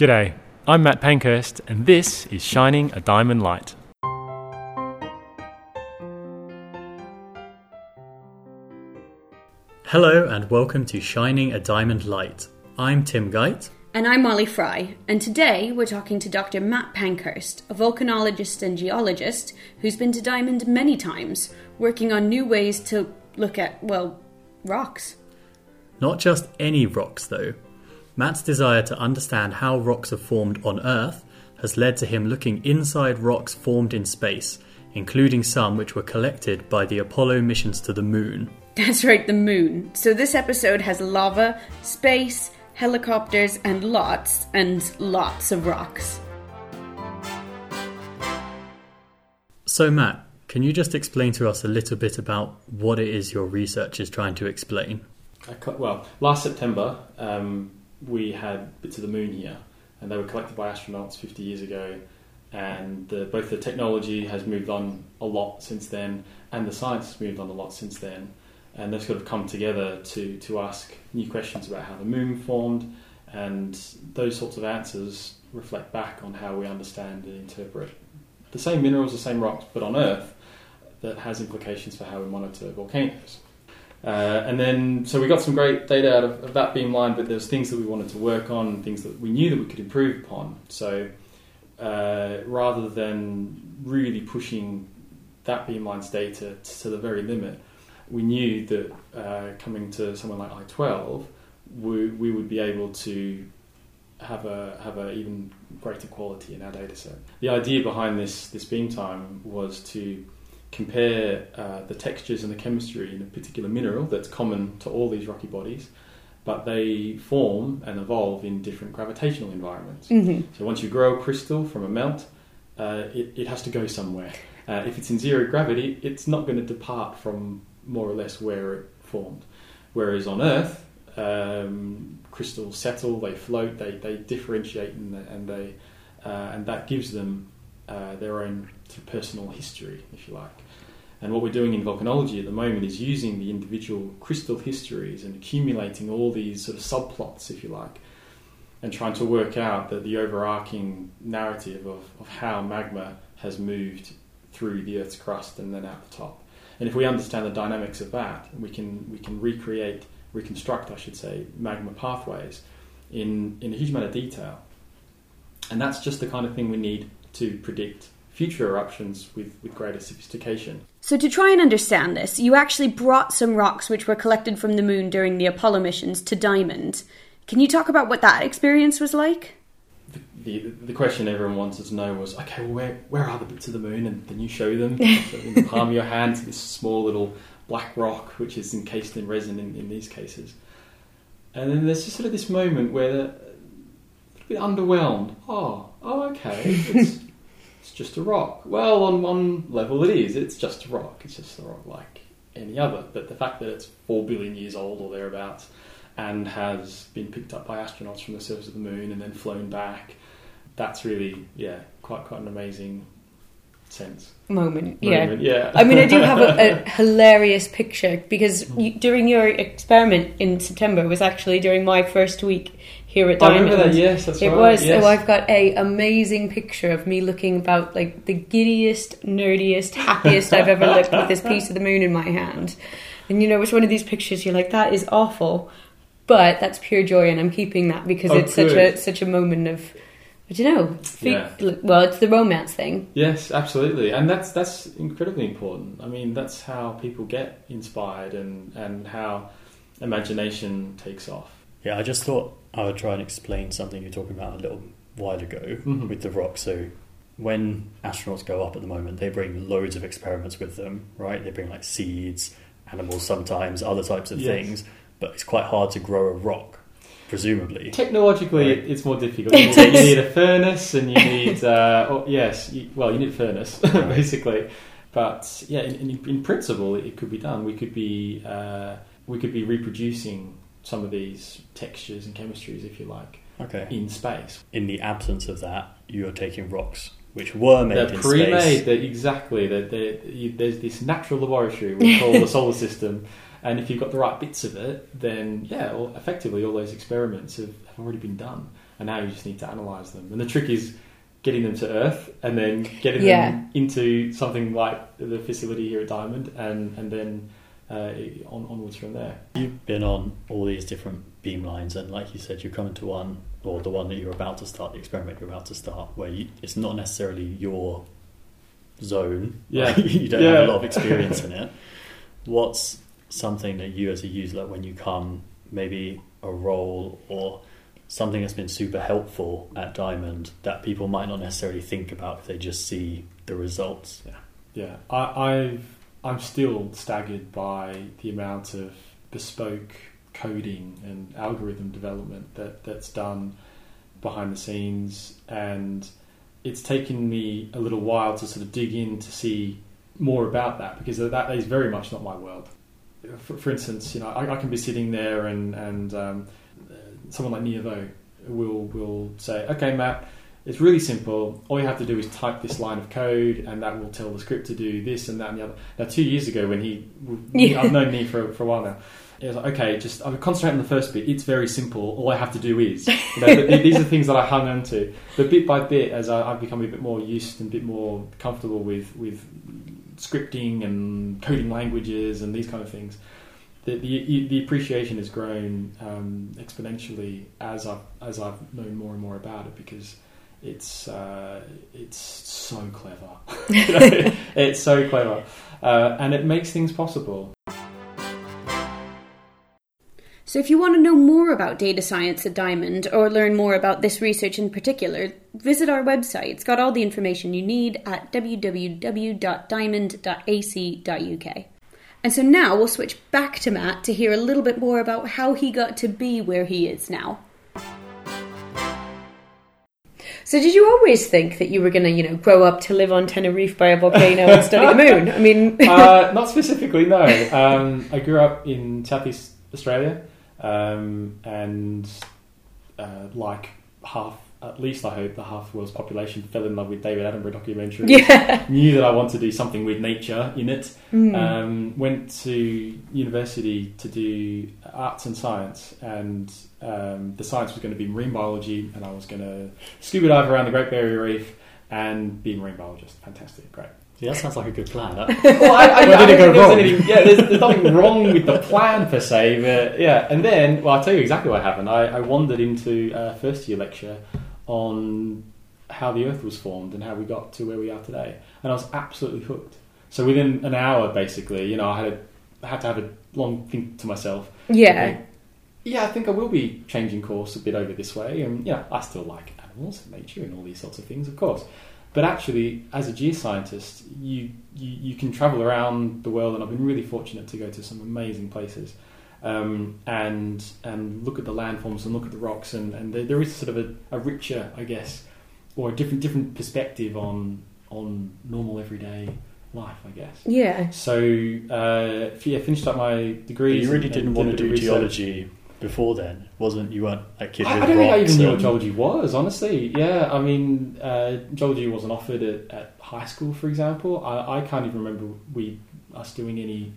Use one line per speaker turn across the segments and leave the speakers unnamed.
G'day, I'm Matt Pankhurst, and this is Shining a Diamond Light.
Hello and welcome to Shining a Diamond Light. I'm Tim Geit.
And I'm Molly Fry, and today we're talking to Dr. Matt Pankhurst, a volcanologist and geologist who's been to Diamond many times, working on new ways to look at, well, rocks.
Not just any rocks, though. Matt's desire to understand how rocks are formed on Earth has led to him looking inside rocks formed in space, including some which were collected by the Apollo missions to the Moon.
That's right, the moon. So this episode has lava, space, helicopters, and lots and lots of rocks.
So, Matt, can you just explain to us a little bit about what it is your research is trying to explain?
I co- Well, last September, um, we had bits of the moon here, and they were collected by astronauts 50 years ago. And the, both the technology has moved on a lot since then, and the science has moved on a lot since then. And they've sort of come together to, to ask new questions about how the moon formed, and those sorts of answers reflect back on how we understand and interpret the same minerals, the same rocks, but on Earth, that has implications for how we monitor volcanoes. Uh, and then, so we got some great data out of, of that beamline, but there's things that we wanted to work on, things that we knew that we could improve upon. So uh, rather than really pushing that beamline's data to the very limit, we knew that uh, coming to someone like I12, we, we would be able to have a have a even greater quality in our data set. The idea behind this this beam time was to compare uh, the textures and the chemistry in a particular mineral that's common to all these rocky bodies, but they form and evolve in different gravitational environments.
Mm-hmm.
So once you grow a crystal from a melt, uh, it, it has to go somewhere. Uh, if it's in zero gravity, it's not going to depart from more or less where it formed. Whereas on Earth, um, crystals settle, they float, they, they differentiate, and, and they uh, and that gives them uh, their own personal history, if you like. And what we're doing in volcanology at the moment is using the individual crystal histories and accumulating all these sort of subplots, if you like, and trying to work out the, the overarching narrative of, of how magma has moved through the Earth's crust and then out the top. And if we understand the dynamics of that, we can we can recreate, reconstruct, I should say, magma pathways in in a huge amount of detail. And that's just the kind of thing we need to predict future eruptions with, with greater sophistication.
So, to try and understand this, you actually brought some rocks which were collected from the moon during the Apollo missions to Diamond. Can you talk about what that experience was like?
The, the, the question everyone wanted to know was, okay, well, where, where are the bits of the moon? And then you show them in the palm of your hand, this small little black rock, which is encased in resin in, in these cases. And then there's just sort of this moment where little bit underwhelmed. Oh, oh, okay, it's, it's just a rock. Well, on one level it is. It's just a rock. It's just a rock like any other. But the fact that it's four billion years old or thereabouts and has been picked up by astronauts from the surface of the moon and then flown back, that's really, yeah, quite quite an amazing sense.
Moment, yeah.
Yeah.
I mean, I do have a, a hilarious picture because hmm. you, during your experiment in September was actually during my first week here at
I
Diamond.
remember that. Yes, that's
it
right.
was.
Yes.
So I've got a amazing picture of me looking about like the giddiest, nerdiest, happiest I've ever looked with this piece of the moon in my hand. And you know, it's one of these pictures you're like, that is awful, but that's pure joy, and I'm keeping that because
Oh,
it's such a such a moment of. I don't know. fe-
Yeah.
Well, it's the romance thing.
Yes, absolutely, and that's that's incredibly important. I mean, that's how people get inspired and and how imagination takes off.
Yeah, I just thought I would try and explain something you were talking about a little while ago
Mhm.
with the rock. So, when astronauts go up at the moment, they bring loads of experiments with them, right? They bring like seeds, animals sometimes, other types of
Yes.
things, but it's quite hard to grow a rock, presumably.
Technologically,
Right.
it's more difficult. You need, you need a furnace, and you need uh, oh, yes, you, well, you need a furnace
Right.
basically. But yeah, in, in, in principle, it could be done. We could be uh, we could be reproducing some of these textures and chemistries, if you like,
Okay.
in space.
In the absence of that, you're taking rocks which were made
They're
in
pre-made.
space.
They're exactly. They're, they're, you, there's this natural laboratory we call the solar system, and if you've got the right bits of it, then yeah, well, effectively all those experiments have, have already been done. and now you just need to analyze them. And the trick is getting them to Earth and then getting
Yeah.
them into something like the facility here at Diamond, and and then uh, on, onwards from there.
You've been on all these different beam lines, and like you said, you're coming to one, or the one that you're about to start, the experiment you're about to start, where you, it's not necessarily your zone.
Yeah.
you don't
Yeah.
have a lot of experience in it. What's something that you, as a user, when you come, maybe a role or something that's been super helpful at Diamond that people might not necessarily think about if they just see the results?
Yeah, I, I've I'm still staggered by the amount of bespoke coding and algorithm development that that's done behind the scenes, and it's taken me a little while to sort of dig in to see more about that because that is very much not my world. For, for instance, you know, I, I can be sitting there and and um, someone like Nghia Vo will will say, "Okay, Matt." It's really simple. All you have to do is type this line of code, and that will tell the script to do this and that and the other. Now, two years ago, when he,
Yeah.
I've known me for, for a while now. It was like, okay, just I would concentrate on the first bit. It's very simple. All I have to do is. You know, th- th- these are things that I hung on to. But bit by bit, as I, I've become a bit more used and a bit more comfortable with with scripting and coding languages and these kind of things, the the, the appreciation has grown um, exponentially as I've as I've known more and more about it because it's uh, it's so clever. You know, it's so clever, uh, and it makes things possible.
So, if you want to know more about data science at Diamond or learn more about this research in particular, visit our website. It's got all the information you need at www.diamond.ac.uk. And so now we'll switch back to Matt to hear a little bit more about how he got to be where he is now. So, did you always think that you were going to, you know, grow up to live on Tenerife by a volcano and study the moon? I mean,
uh, not specifically, no. Um, I grew up in Southeast Australia, um, and uh, like half, at least I hope, the half the world's population fell in love with David Attenborough documentary.
yeah.
Knew that I wanted to do something with nature in it.
Mm.
Um, went to university to do arts and science, and um, the science was going to be marine biology, and I was going to scuba dive around the Great Barrier Reef and be a marine biologist. Fantastic, great.
Yeah, that sounds like a good plan. That,
Well, I, I,
Where
I
did it go
think there was
wrong?
any- yeah, there's, there's nothing wrong with the plan per se, but yeah. And then, well, I'll tell you exactly what happened. I, I wandered into a first year lecture on how the Earth was formed and how we got to where we are today, and I was absolutely hooked. So within an hour, basically, you know, I had a, had to have a long think to myself.
Yeah.
okay, yeah, I think I will be changing course a bit over this way, and yeah, I still like animals and nature and all these sorts of things, of course. But actually, as a geoscientist, you, you you can travel around the world, and I've been really fortunate to go to some amazing places, um, and and look at the landforms and look at the rocks, and, and there, there is sort of a, a richer, I guess, or a different different perspective on on normal everyday life, I guess.
Yeah.
So uh, yeah, finished up my degree.
you really didn't want to do geology before then, wasn't you? weren't a kid
I,
with
I don't think I
rocks
even knew what geology was, honestly. Yeah, I mean, uh, geology wasn't offered at, at high school, for example. I, I can't even remember we us doing any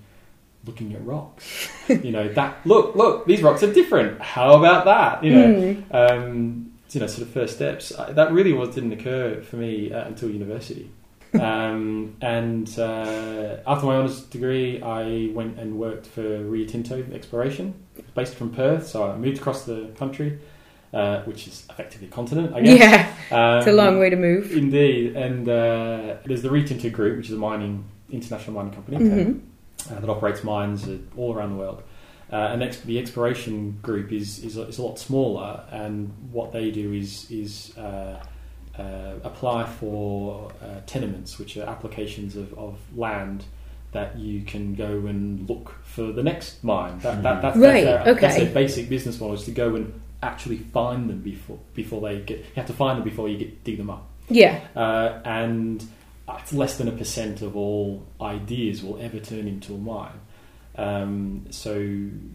looking at rocks. you know that look, look, these rocks are different. How about that? You know,
Mm.
um, you know, sort of first steps. I, that really was didn't occur for me uh, until university. um, and uh, after my honours degree, I went and worked for Rio Tinto Exploration, based from Perth. So I moved across the country, uh, which is effectively a continent, I guess.
Yeah.
Um,
It's a long way to move.
Indeed, and uh, there's the Rio Tinto Group, which is a mining international mining company
Mhm.
Uh, that operates mines all around the world. Uh, and ex- the exploration group is, is, a, is a lot smaller, and what they do is is uh, uh, apply for uh, tenements, which are applications of, of land that you can go and look for the next mine. That, that, that's,
Right,
that's, their, that's their basic business model is to go and actually find them before before they get. You have to find them before you get dig them up
Yeah.
uh, and less than a percent of all ideas will ever turn into a mine. Um, so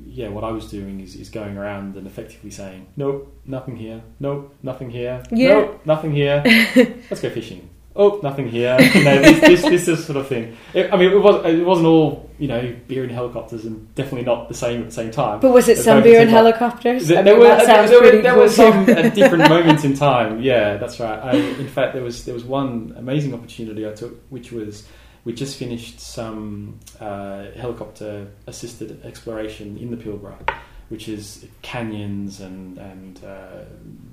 yeah, what I was doing is, is going around and effectively saying, nope, nothing here, nope, nothing here,
Yeah.
nope, nothing here. Let's go fishing. Oh, nothing here. You know, this, this, this is sort of thing. It, I mean, it, was, it wasn't all, you know, beer and helicopters and definitely not the same at the same time.
But was it some beer and helicopters?
There,
I
there
mean,
were, there, were, there
cool.
were some at different moments in time. Yeah, that's right. I, in fact, there was there was one amazing opportunity I took, which was we just finished some uh, helicopter assisted exploration in the Pilbara, which is canyons and and uh,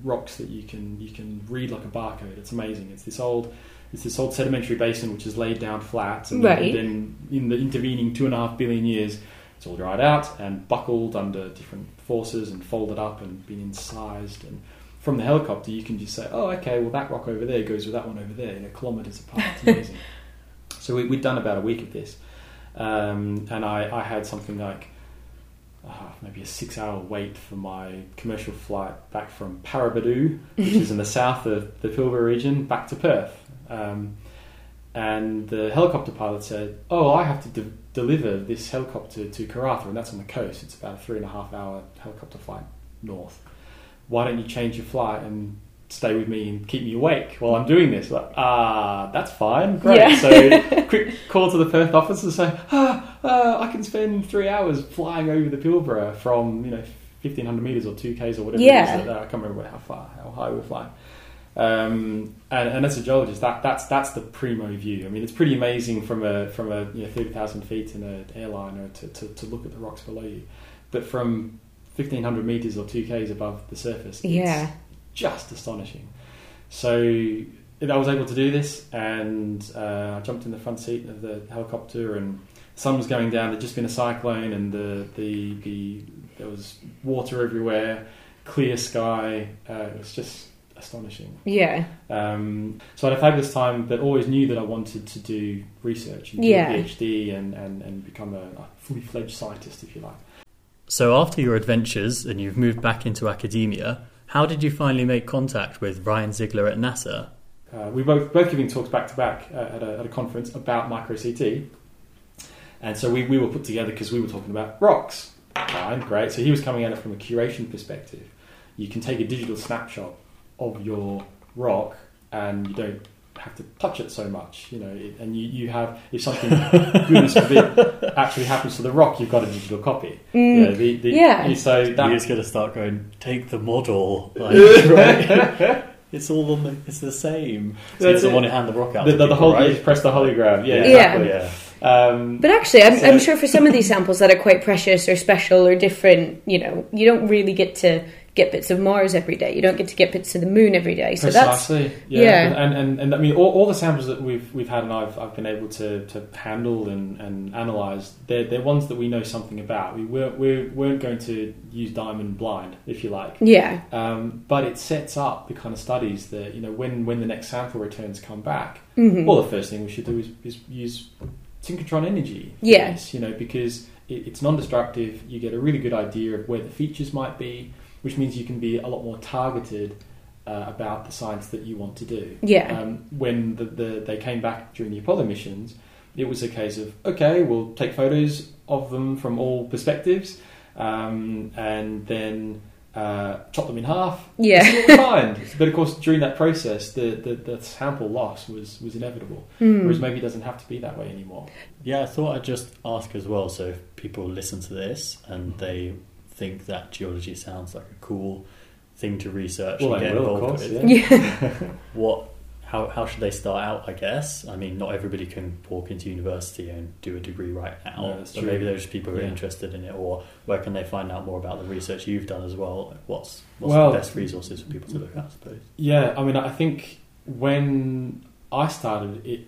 rocks that you can you can read like a barcode. It's amazing. It's this old. It's this old sedimentary basin which is laid down flat, and
Right.
then in the intervening two and a half billion years, it's all dried out and buckled under different forces and folded up and been incised. And from the helicopter, you can just say, "Oh, okay, well that rock over there goes with that one over there, you know, kilometers apart." It's amazing. so we, we'd done about a week of this, um, and I, I had something like maybe a six-hour wait for my commercial flight back from Paraburdoo, which is in the south of the Pilbara region, back to Perth. Um, and the helicopter pilot said, "Oh, I have to de- deliver this helicopter to Karratha, and that's on the coast. It's about a three and a half hour helicopter flight north. Why don't you change your flight and stay with me and keep me awake while I'm doing this?" Like, ah, that's fine, great.
Yeah.
So, quick call to the Perth office and say, "Ah, uh, I can spend three hours flying over the Pilbara from you know." 1500 meters or 2 k's or whatever
Yeah.
it is that, I can't remember how far how high we we're flying um, and, and as a geologist, that, that's that's the primo view. I mean, it's pretty amazing from a from a you know, thirty thousand feet in an airliner to, to, to look at the rocks below you, but from fifteen hundred meters or two k's above the surface, it's
Yeah.
just astonishing. So I was able to do this, and uh, I jumped in the front seat of the helicopter, and sun was going down. There'd just been a cyclone, and the the, the there was water everywhere, clear sky. Uh, it was just astonishing.
Yeah.
Um, so I had a fabulous time, but always knew that I wanted to do research and do
Yeah.
a PhD and, and, and become a, a fully fledged scientist, if you like.
So, after your adventures and you've moved back into academia, how did you finally make contact with Ryan Zeigler at NASA?
Uh, we both both giving talks back to back uh, at a, at a conference about micro CT, and so we, we were put together because we were talking about rocks. Fine, great. So he was coming at it from a curation perspective. You can take a digital snapshot of your rock, and you don't have to touch it so much, you know. It, and you, you have if something goodness forbid actually happens to the rock, you've got a digital copy.
Mm.
You know, the, the,
Yeah.
So
You're
that,
just going to start going, take the model. Like, right? it's all on the, it's the same. So you
That's
don't
it.
want to hand the rock out.
the,
to
the, the whole
right?
you press the hologram. Yeah,
Yeah.
exactly.
Yeah.
Um,
But actually, I'm,
So-
I'm sure for some of these samples that are quite precious or special or different, you know, you don't really get to get bits of Mars every day. You don't get to get bits of the Moon every day. So that's
Precisely. Yeah.
yeah.
And, and and I mean all, all the samples that we've we've had and I've I've been able to, to handle and, and analyse, they're they're ones that we know something about. We weren't we weren't going to use diamond blind, if you like.
yeah,
Um, but it sets up the kind of studies that, you know, when, when the next sample returns come back,
hmm
well the first thing we should do is, is use synchrotron energy.
Yeah.
this, you know, because it, it's non-destructive. You get a really good idea of where the features might be, which means you can be a lot more targeted uh, about the science that you want to do.
yeah,
Um, when the, the, they came back during the Apollo missions, it was a case of okay, we'll take photos of them from all perspectives, um, and then uh, chop them in half.
yeah,
See what we find. But of course, during that process, the, the, the sample loss was, was inevitable.
Mm.
Whereas maybe it doesn't have to be that way anymore.
Yeah, I thought I'd just ask as well. So if people listen to this and they think that geology sounds like a cool thing to research
Well,
and get
will, of
involved
course,
with,
yeah,
what how how should they start out? I guess. I mean, not everybody can walk into university and do a degree right now.
No, true.
maybe there's just people who are
Yeah.
interested in it, or where can they find out more about the research you've done as well? What's what's
Well-
the best resources for people to look at? I suppose.
Yeah, I mean, I think when I started, it,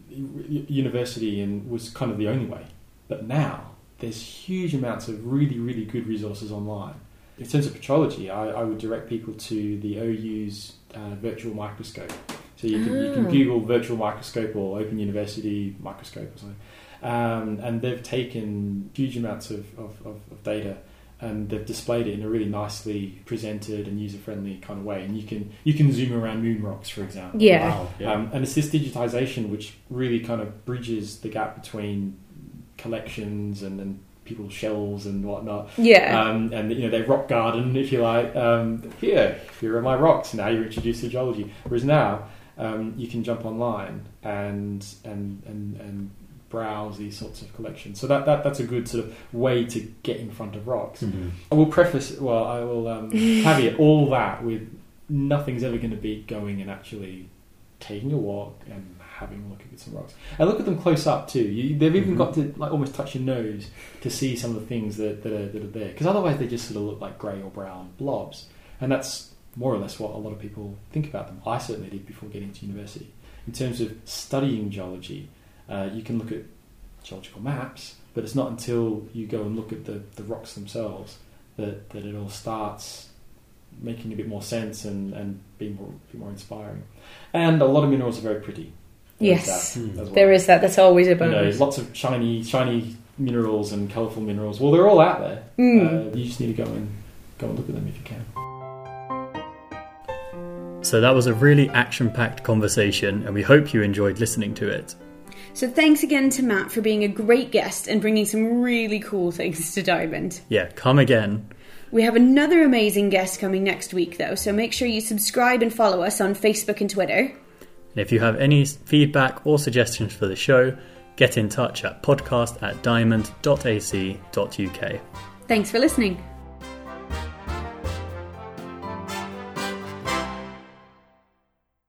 university and was kind of the only way. But now there's huge amounts of really, really good resources online. In terms of petrology, I, I would direct people to the OU's uh, virtual microscope. So you can, you can
Ah.
Google virtual microscope or Open University microscope or something. Um, and they've taken huge amounts of, of, of, of data and they've displayed it in a really nicely presented and user friendly kind of way. And you can you can zoom around moon rocks, for example.
Yeah.
Wow. Yeah.
Um, and it's this digitization which really kind of bridges the gap between collections and, and people's shelves and whatnot.
yeah,
Um, and you know their rock garden, if you like. Um, here, here are my rocks. Now you're introduced to geology. Whereas now, um, you can jump online and and and and browse these sorts of collections. So that, that that's a good sort of way to get in front of rocks.
Mhm.
I will preface, well, I will um, caveat all that with nothing's ever going to beat going and actually taking a walk and having a look at some rocks and look at them close up too. You, they've even
Mhm.
got to like almost touch your nose to see some of the things that, that are that are there because otherwise they just sort of look like grey or brown blobs, and that's more or less what a lot of people think about them. I certainly did before getting to university. In terms of studying geology, uh, you can look at geological maps, but it's not until you go and look at the, the rocks themselves that, that it all starts making a bit more sense and, and being more, a bit more inspiring. And a lot of minerals are very pretty. There is
Yes.
that
Hmm.
well.
There is that. That's always a bonus.
You know,
bonus.
lots of shiny, shiny minerals and colourful minerals. Well, they're all out there.
Mm.
Uh, you just need to go and go and look at them if you can.
So that was a really action packed conversation, and we hope you enjoyed listening to it.
So thanks again to Matt for being a great guest and bringing some really cool things to Diamond.
Yeah, come again.
We have another amazing guest coming next week, though, so make sure you subscribe and follow us on Facebook and Twitter.
And if you have any feedback or suggestions for the show, get in touch at podcast at diamond.ac.uk.
Thanks for listening.